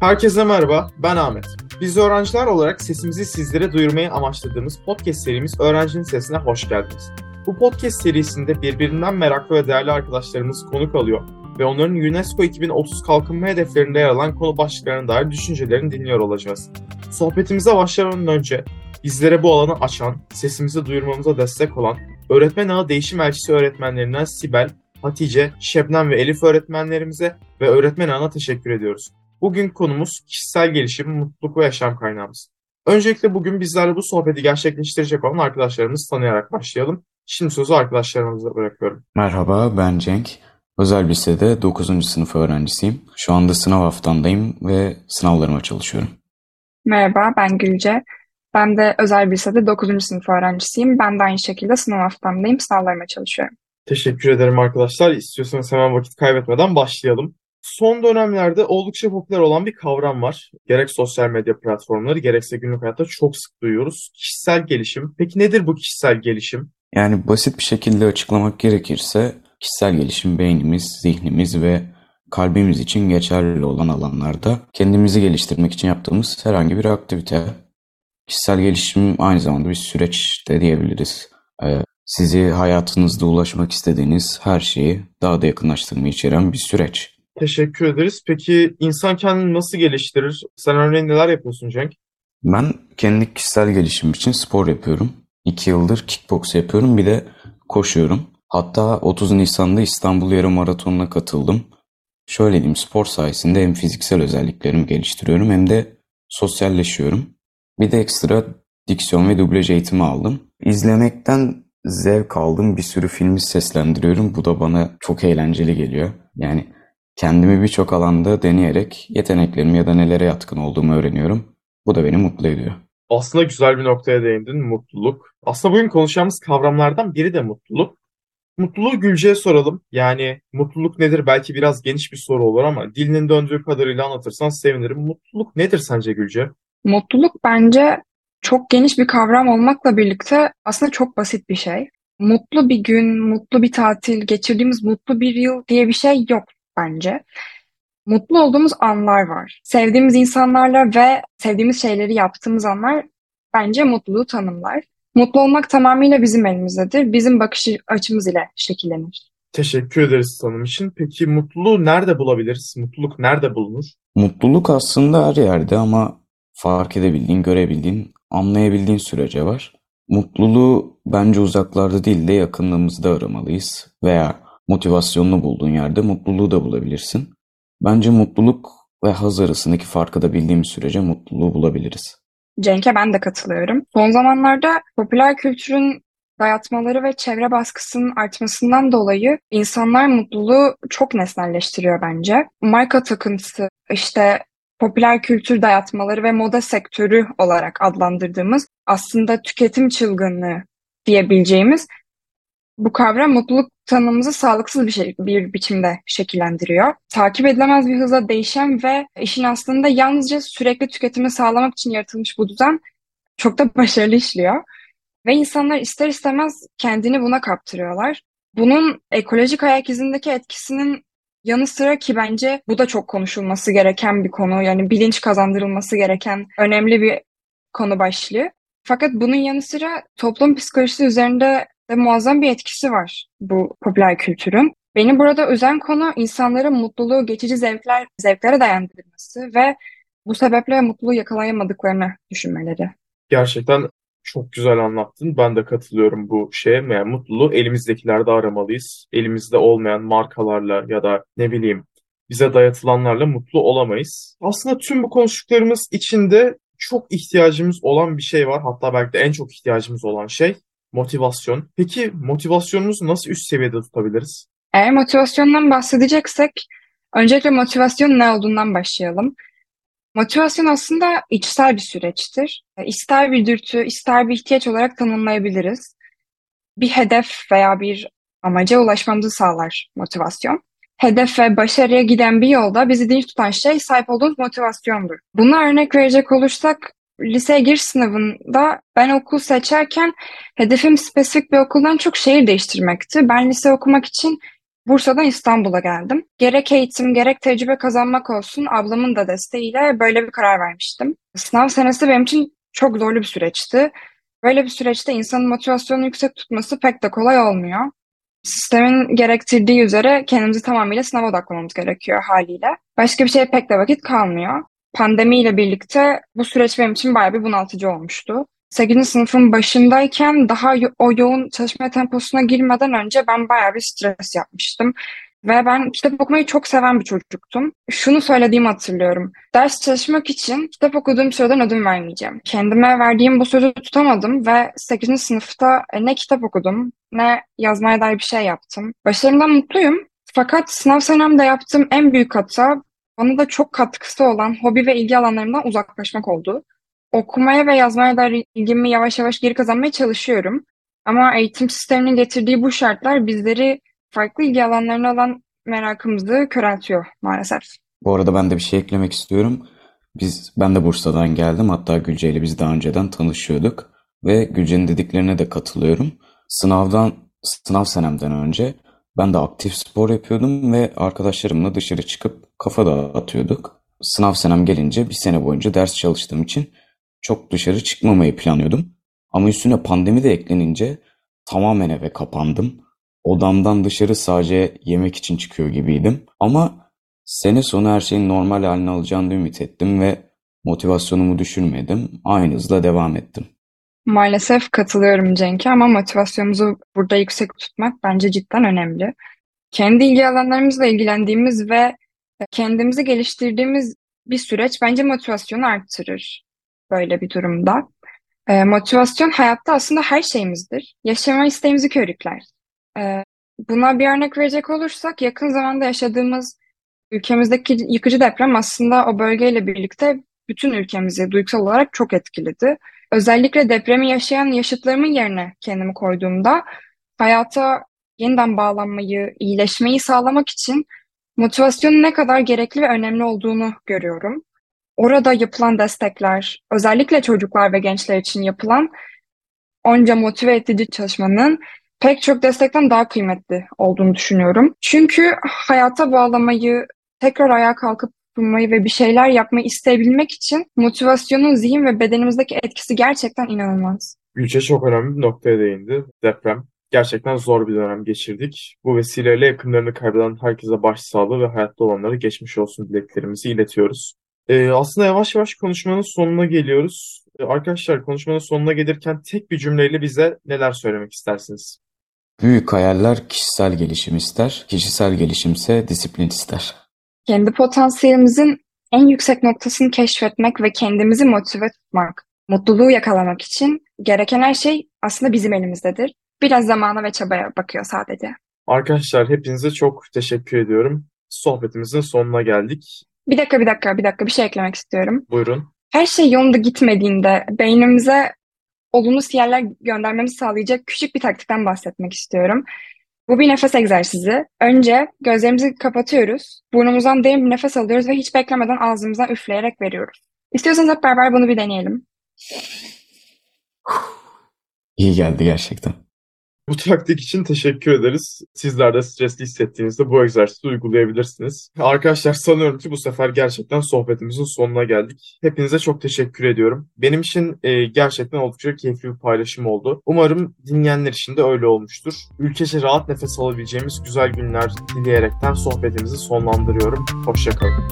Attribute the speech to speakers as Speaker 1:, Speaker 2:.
Speaker 1: Herkese merhaba, ben Ahmet. Biz öğrenciler olarak sesimizi sizlere duyurmayı amaçladığımız podcast serimiz Öğrencinin Sesine hoş geldiniz. Bu podcast serisinde birbirinden meraklı ve değerli arkadaşlarımız konuk alıyor ve onların UNESCO 2030 kalkınma hedeflerinde yer alan konu başlıklarına dair düşüncelerini dinliyor olacağız. Sohbetimize başlamadan önce bizlere bu alanı açan, sesimizi duyurmamıza destek olan Öğretmen Ağı Değişim Elçisi öğretmenlerinden Sibel, Hatice, Şebnem ve Elif öğretmenlerimize ve öğretmen ağına teşekkür ediyoruz. Bugün konumuz kişisel gelişim, mutluluk ve yaşam kaynağımız. Öncelikle bugün bizlerle bu sohbeti gerçekleştirecek olan arkadaşlarımızı tanıyarak başlayalım. Şimdi sözü arkadaşlarımıza bırakıyorum.
Speaker 2: Merhaba, ben Cenk. Özel lisede 9. sınıf öğrencisiyim. Şu anda sınav haftamdayım ve sınavlarıma çalışıyorum.
Speaker 3: Merhaba, ben Gülce. Ben de özel bir lisede 9. sınıf öğrencisiyim. Ben de aynı şekilde sınav haftamdayım, sınavlarıma çalışıyorum.
Speaker 1: Teşekkür ederim arkadaşlar. İstiyorsanız hemen vakit kaybetmeden başlayalım. Son dönemlerde oldukça popüler olan bir kavram var. Gerek sosyal medya platformları gerekse günlük hayatta çok sık duyuyoruz. Kişisel gelişim. Peki nedir bu kişisel gelişim?
Speaker 2: Yani basit bir şekilde açıklamak gerekirse kişisel gelişim beynimiz, zihnimiz ve kalbimiz için geçerli olan alanlarda kendimizi geliştirmek için yaptığımız herhangi bir aktivite. Kişisel gelişim aynı zamanda bir süreç de diyebiliriz. Ee, sizi hayatınızda ulaşmak istediğiniz her şeyi daha da yakınlaştırmayı içeren bir süreç.
Speaker 1: Teşekkür ederiz. Peki insan kendini nasıl geliştirir? Sen örneğin neler yapıyorsun Cenk?
Speaker 2: Ben kendi kişisel gelişim için spor yapıyorum. İki yıldır kickbox yapıyorum bir de koşuyorum. Hatta 30 Nisan'da İstanbul Yarım Maratonu'na katıldım. Şöyle diyeyim spor sayesinde hem fiziksel özelliklerimi geliştiriyorum hem de sosyalleşiyorum. Bir de ekstra diksiyon ve dublaj eğitimi aldım. İzlemekten zevk aldım. Bir sürü filmi seslendiriyorum. Bu da bana çok eğlenceli geliyor. Yani kendimi birçok alanda deneyerek yeteneklerimi ya da nelere yatkın olduğumu öğreniyorum. Bu da beni mutlu ediyor.
Speaker 1: Aslında güzel bir noktaya değindin, mutluluk. Aslında bugün konuşacağımız kavramlardan biri de mutluluk. Mutluluğu Gülce'ye soralım. Yani mutluluk nedir? Belki biraz geniş bir soru olur ama dilinin döndüğü kadarıyla anlatırsan sevinirim. Mutluluk nedir sence Gülce?
Speaker 3: Mutluluk bence çok geniş bir kavram olmakla birlikte aslında çok basit bir şey. Mutlu bir gün, mutlu bir tatil, geçirdiğimiz mutlu bir yıl diye bir şey yok bence. Mutlu olduğumuz anlar var. Sevdiğimiz insanlarla ve sevdiğimiz şeyleri yaptığımız anlar bence mutluluğu tanımlar. Mutlu olmak tamamıyla bizim elimizdedir. Bizim bakış açımız ile şekillenir.
Speaker 1: Teşekkür ederiz tanım için. Peki mutluluğu nerede bulabiliriz? Mutluluk nerede bulunur?
Speaker 2: Mutluluk aslında her yerde ama fark edebildiğin, görebildiğin, anlayabildiğin sürece var. Mutluluğu bence uzaklarda değil de yakınlığımızda aramalıyız. Veya motivasyonunu bulduğun yerde mutluluğu da bulabilirsin. Bence mutluluk ve haz arasındaki farkı da bildiğimiz sürece mutluluğu bulabiliriz.
Speaker 3: Cenk'e ben de katılıyorum. Son zamanlarda popüler kültürün dayatmaları ve çevre baskısının artmasından dolayı insanlar mutluluğu çok nesnelleştiriyor bence. Marka takıntısı, işte popüler kültür dayatmaları ve moda sektörü olarak adlandırdığımız aslında tüketim çılgınlığı diyebileceğimiz bu kavram mutluluk tanımımızı sağlıksız bir, şey, bir biçimde şekillendiriyor. Takip edilemez bir hızla değişen ve işin aslında yalnızca sürekli tüketimi sağlamak için yaratılmış bu düzen çok da başarılı işliyor. Ve insanlar ister istemez kendini buna kaptırıyorlar. Bunun ekolojik ayak izindeki etkisinin yanı sıra ki bence bu da çok konuşulması gereken bir konu. Yani bilinç kazandırılması gereken önemli bir konu başlığı. Fakat bunun yanı sıra toplum psikolojisi üzerinde ve muazzam bir etkisi var bu popüler kültürün. Benim burada özen konu insanların mutluluğu geçici zevkler zevklere dayandırması ve bu sebeple mutluluğu yakalayamadıklarını düşünmeleri.
Speaker 1: Gerçekten çok güzel anlattın. Ben de katılıyorum bu şeye. Yani mutluluğu elimizdekilerde aramalıyız. Elimizde olmayan markalarla ya da ne bileyim bize dayatılanlarla mutlu olamayız. Aslında tüm bu konuştuklarımız içinde çok ihtiyacımız olan bir şey var. Hatta belki de en çok ihtiyacımız olan şey Motivasyon. Peki motivasyonumuzu nasıl üst seviyede tutabiliriz?
Speaker 3: Eğer motivasyondan bahsedeceksek öncelikle motivasyon ne olduğundan başlayalım. Motivasyon aslında içsel bir süreçtir. İster bir dürtü, ister bir ihtiyaç olarak tanımlayabiliriz. Bir hedef veya bir amaca ulaşmamızı sağlar motivasyon. Hedef ve başarıya giden bir yolda bizi dinç tutan şey sahip olduğumuz motivasyondur. Buna örnek verecek olursak liseye giriş sınavında ben okul seçerken hedefim spesifik bir okuldan çok şehir değiştirmekti. Ben lise okumak için Bursa'dan İstanbul'a geldim. Gerek eğitim gerek tecrübe kazanmak olsun ablamın da desteğiyle böyle bir karar vermiştim. Sınav senesi benim için çok zorlu bir süreçti. Böyle bir süreçte insanın motivasyonunu yüksek tutması pek de kolay olmuyor. Sistemin gerektirdiği üzere kendimizi tamamıyla sınava odaklamamız gerekiyor haliyle. Başka bir şeye pek de vakit kalmıyor. Pandemiyle birlikte bu süreç benim için bayağı bir bunaltıcı olmuştu. 8. sınıfın başındayken daha o yoğun çalışma temposuna girmeden önce ben bayağı bir stres yapmıştım. Ve ben kitap okumayı çok seven bir çocuktum. Şunu söylediğimi hatırlıyorum. Ders çalışmak için kitap okuduğum süreden ödün vermeyeceğim. Kendime verdiğim bu sözü tutamadım ve 8. sınıfta e, ne kitap okudum ne yazmaya dair bir şey yaptım. Başarımdan mutluyum. Fakat sınav senemde yaptığım en büyük hata bana da çok katkısı olan hobi ve ilgi alanlarımdan uzaklaşmak oldu. Okumaya ve yazmaya dair ilgimi yavaş yavaş geri kazanmaya çalışıyorum. Ama eğitim sisteminin getirdiği bu şartlar bizleri farklı ilgi alanlarına olan merakımızı köreltiyor maalesef.
Speaker 2: Bu arada ben de bir şey eklemek istiyorum. Biz, ben de Bursa'dan geldim. Hatta Gülce ile biz daha önceden tanışıyorduk. Ve Gülce'nin dediklerine de katılıyorum. Sınavdan, sınav senemden önce ben de aktif spor yapıyordum ve arkadaşlarımla dışarı çıkıp kafa dağıtıyorduk. Sınav senem gelince bir sene boyunca ders çalıştığım için çok dışarı çıkmamayı planlıyordum. Ama üstüne pandemi de eklenince tamamen eve kapandım. Odamdan dışarı sadece yemek için çıkıyor gibiydim. Ama sene sonu her şeyin normal haline alacağını ümit ettim ve motivasyonumu düşürmedim. Aynı hızla devam ettim.
Speaker 3: Maalesef katılıyorum Cenk'e ama motivasyonumuzu burada yüksek tutmak bence cidden önemli. Kendi ilgi alanlarımızla ilgilendiğimiz ve kendimizi geliştirdiğimiz bir süreç bence motivasyonu arttırır böyle bir durumda. Ee, motivasyon hayatta aslında her şeyimizdir. Yaşama isteğimizi körükler. Ee, buna bir örnek verecek olursak yakın zamanda yaşadığımız ülkemizdeki yıkıcı deprem aslında o bölgeyle birlikte bütün ülkemizi duygusal olarak çok etkiledi. Özellikle depremi yaşayan yaşıtlarımın yerine kendimi koyduğumda hayata yeniden bağlanmayı, iyileşmeyi sağlamak için motivasyonun ne kadar gerekli ve önemli olduğunu görüyorum. Orada yapılan destekler, özellikle çocuklar ve gençler için yapılan onca motive edici çalışmanın pek çok destekten daha kıymetli olduğunu düşünüyorum. Çünkü hayata bağlamayı, tekrar ayağa kalkıp tutmayı ve bir şeyler yapmayı isteyebilmek için motivasyonun zihin ve bedenimizdeki etkisi gerçekten inanılmaz.
Speaker 1: Gülçe çok önemli bir noktaya değindi. Deprem. Gerçekten zor bir dönem geçirdik. Bu vesileyle yakınlarını kaybeden herkese başsağlığı ve hayatta olanlara geçmiş olsun dileklerimizi iletiyoruz. Ee, aslında yavaş yavaş konuşmanın sonuna geliyoruz. Ee, arkadaşlar konuşmanın sonuna gelirken tek bir cümleyle bize neler söylemek istersiniz?
Speaker 2: Büyük hayaller kişisel gelişim ister, kişisel gelişimse disiplin ister.
Speaker 3: Kendi potansiyelimizin en yüksek noktasını keşfetmek ve kendimizi motive tutmak, mutluluğu yakalamak için gereken her şey aslında bizim elimizdedir. Biraz zamana ve çabaya bakıyor sadece.
Speaker 1: Arkadaşlar hepinize çok teşekkür ediyorum. Sohbetimizin sonuna geldik.
Speaker 3: Bir dakika, bir dakika, bir dakika bir şey eklemek istiyorum.
Speaker 1: Buyurun.
Speaker 3: Her şey yolunda gitmediğinde beynimize olumlu sinyaller göndermemizi sağlayacak küçük bir taktikten bahsetmek istiyorum. Bu bir nefes egzersizi. Önce gözlerimizi kapatıyoruz. Burnumuzdan derin bir nefes alıyoruz ve hiç beklemeden ağzımızdan üfleyerek veriyoruz. İstiyorsanız hep beraber bunu bir deneyelim.
Speaker 2: İyi geldi gerçekten.
Speaker 1: Bu taktik için teşekkür ederiz. Sizler de stresli hissettiğinizde bu egzersizi uygulayabilirsiniz. Arkadaşlar sanıyorum ki bu sefer gerçekten sohbetimizin sonuna geldik. Hepinize çok teşekkür ediyorum. Benim için e, gerçekten oldukça keyifli bir paylaşım oldu. Umarım dinleyenler için de öyle olmuştur. Ülkece rahat nefes alabileceğimiz güzel günler dileyerekten sohbetimizi sonlandırıyorum. Hoşçakalın.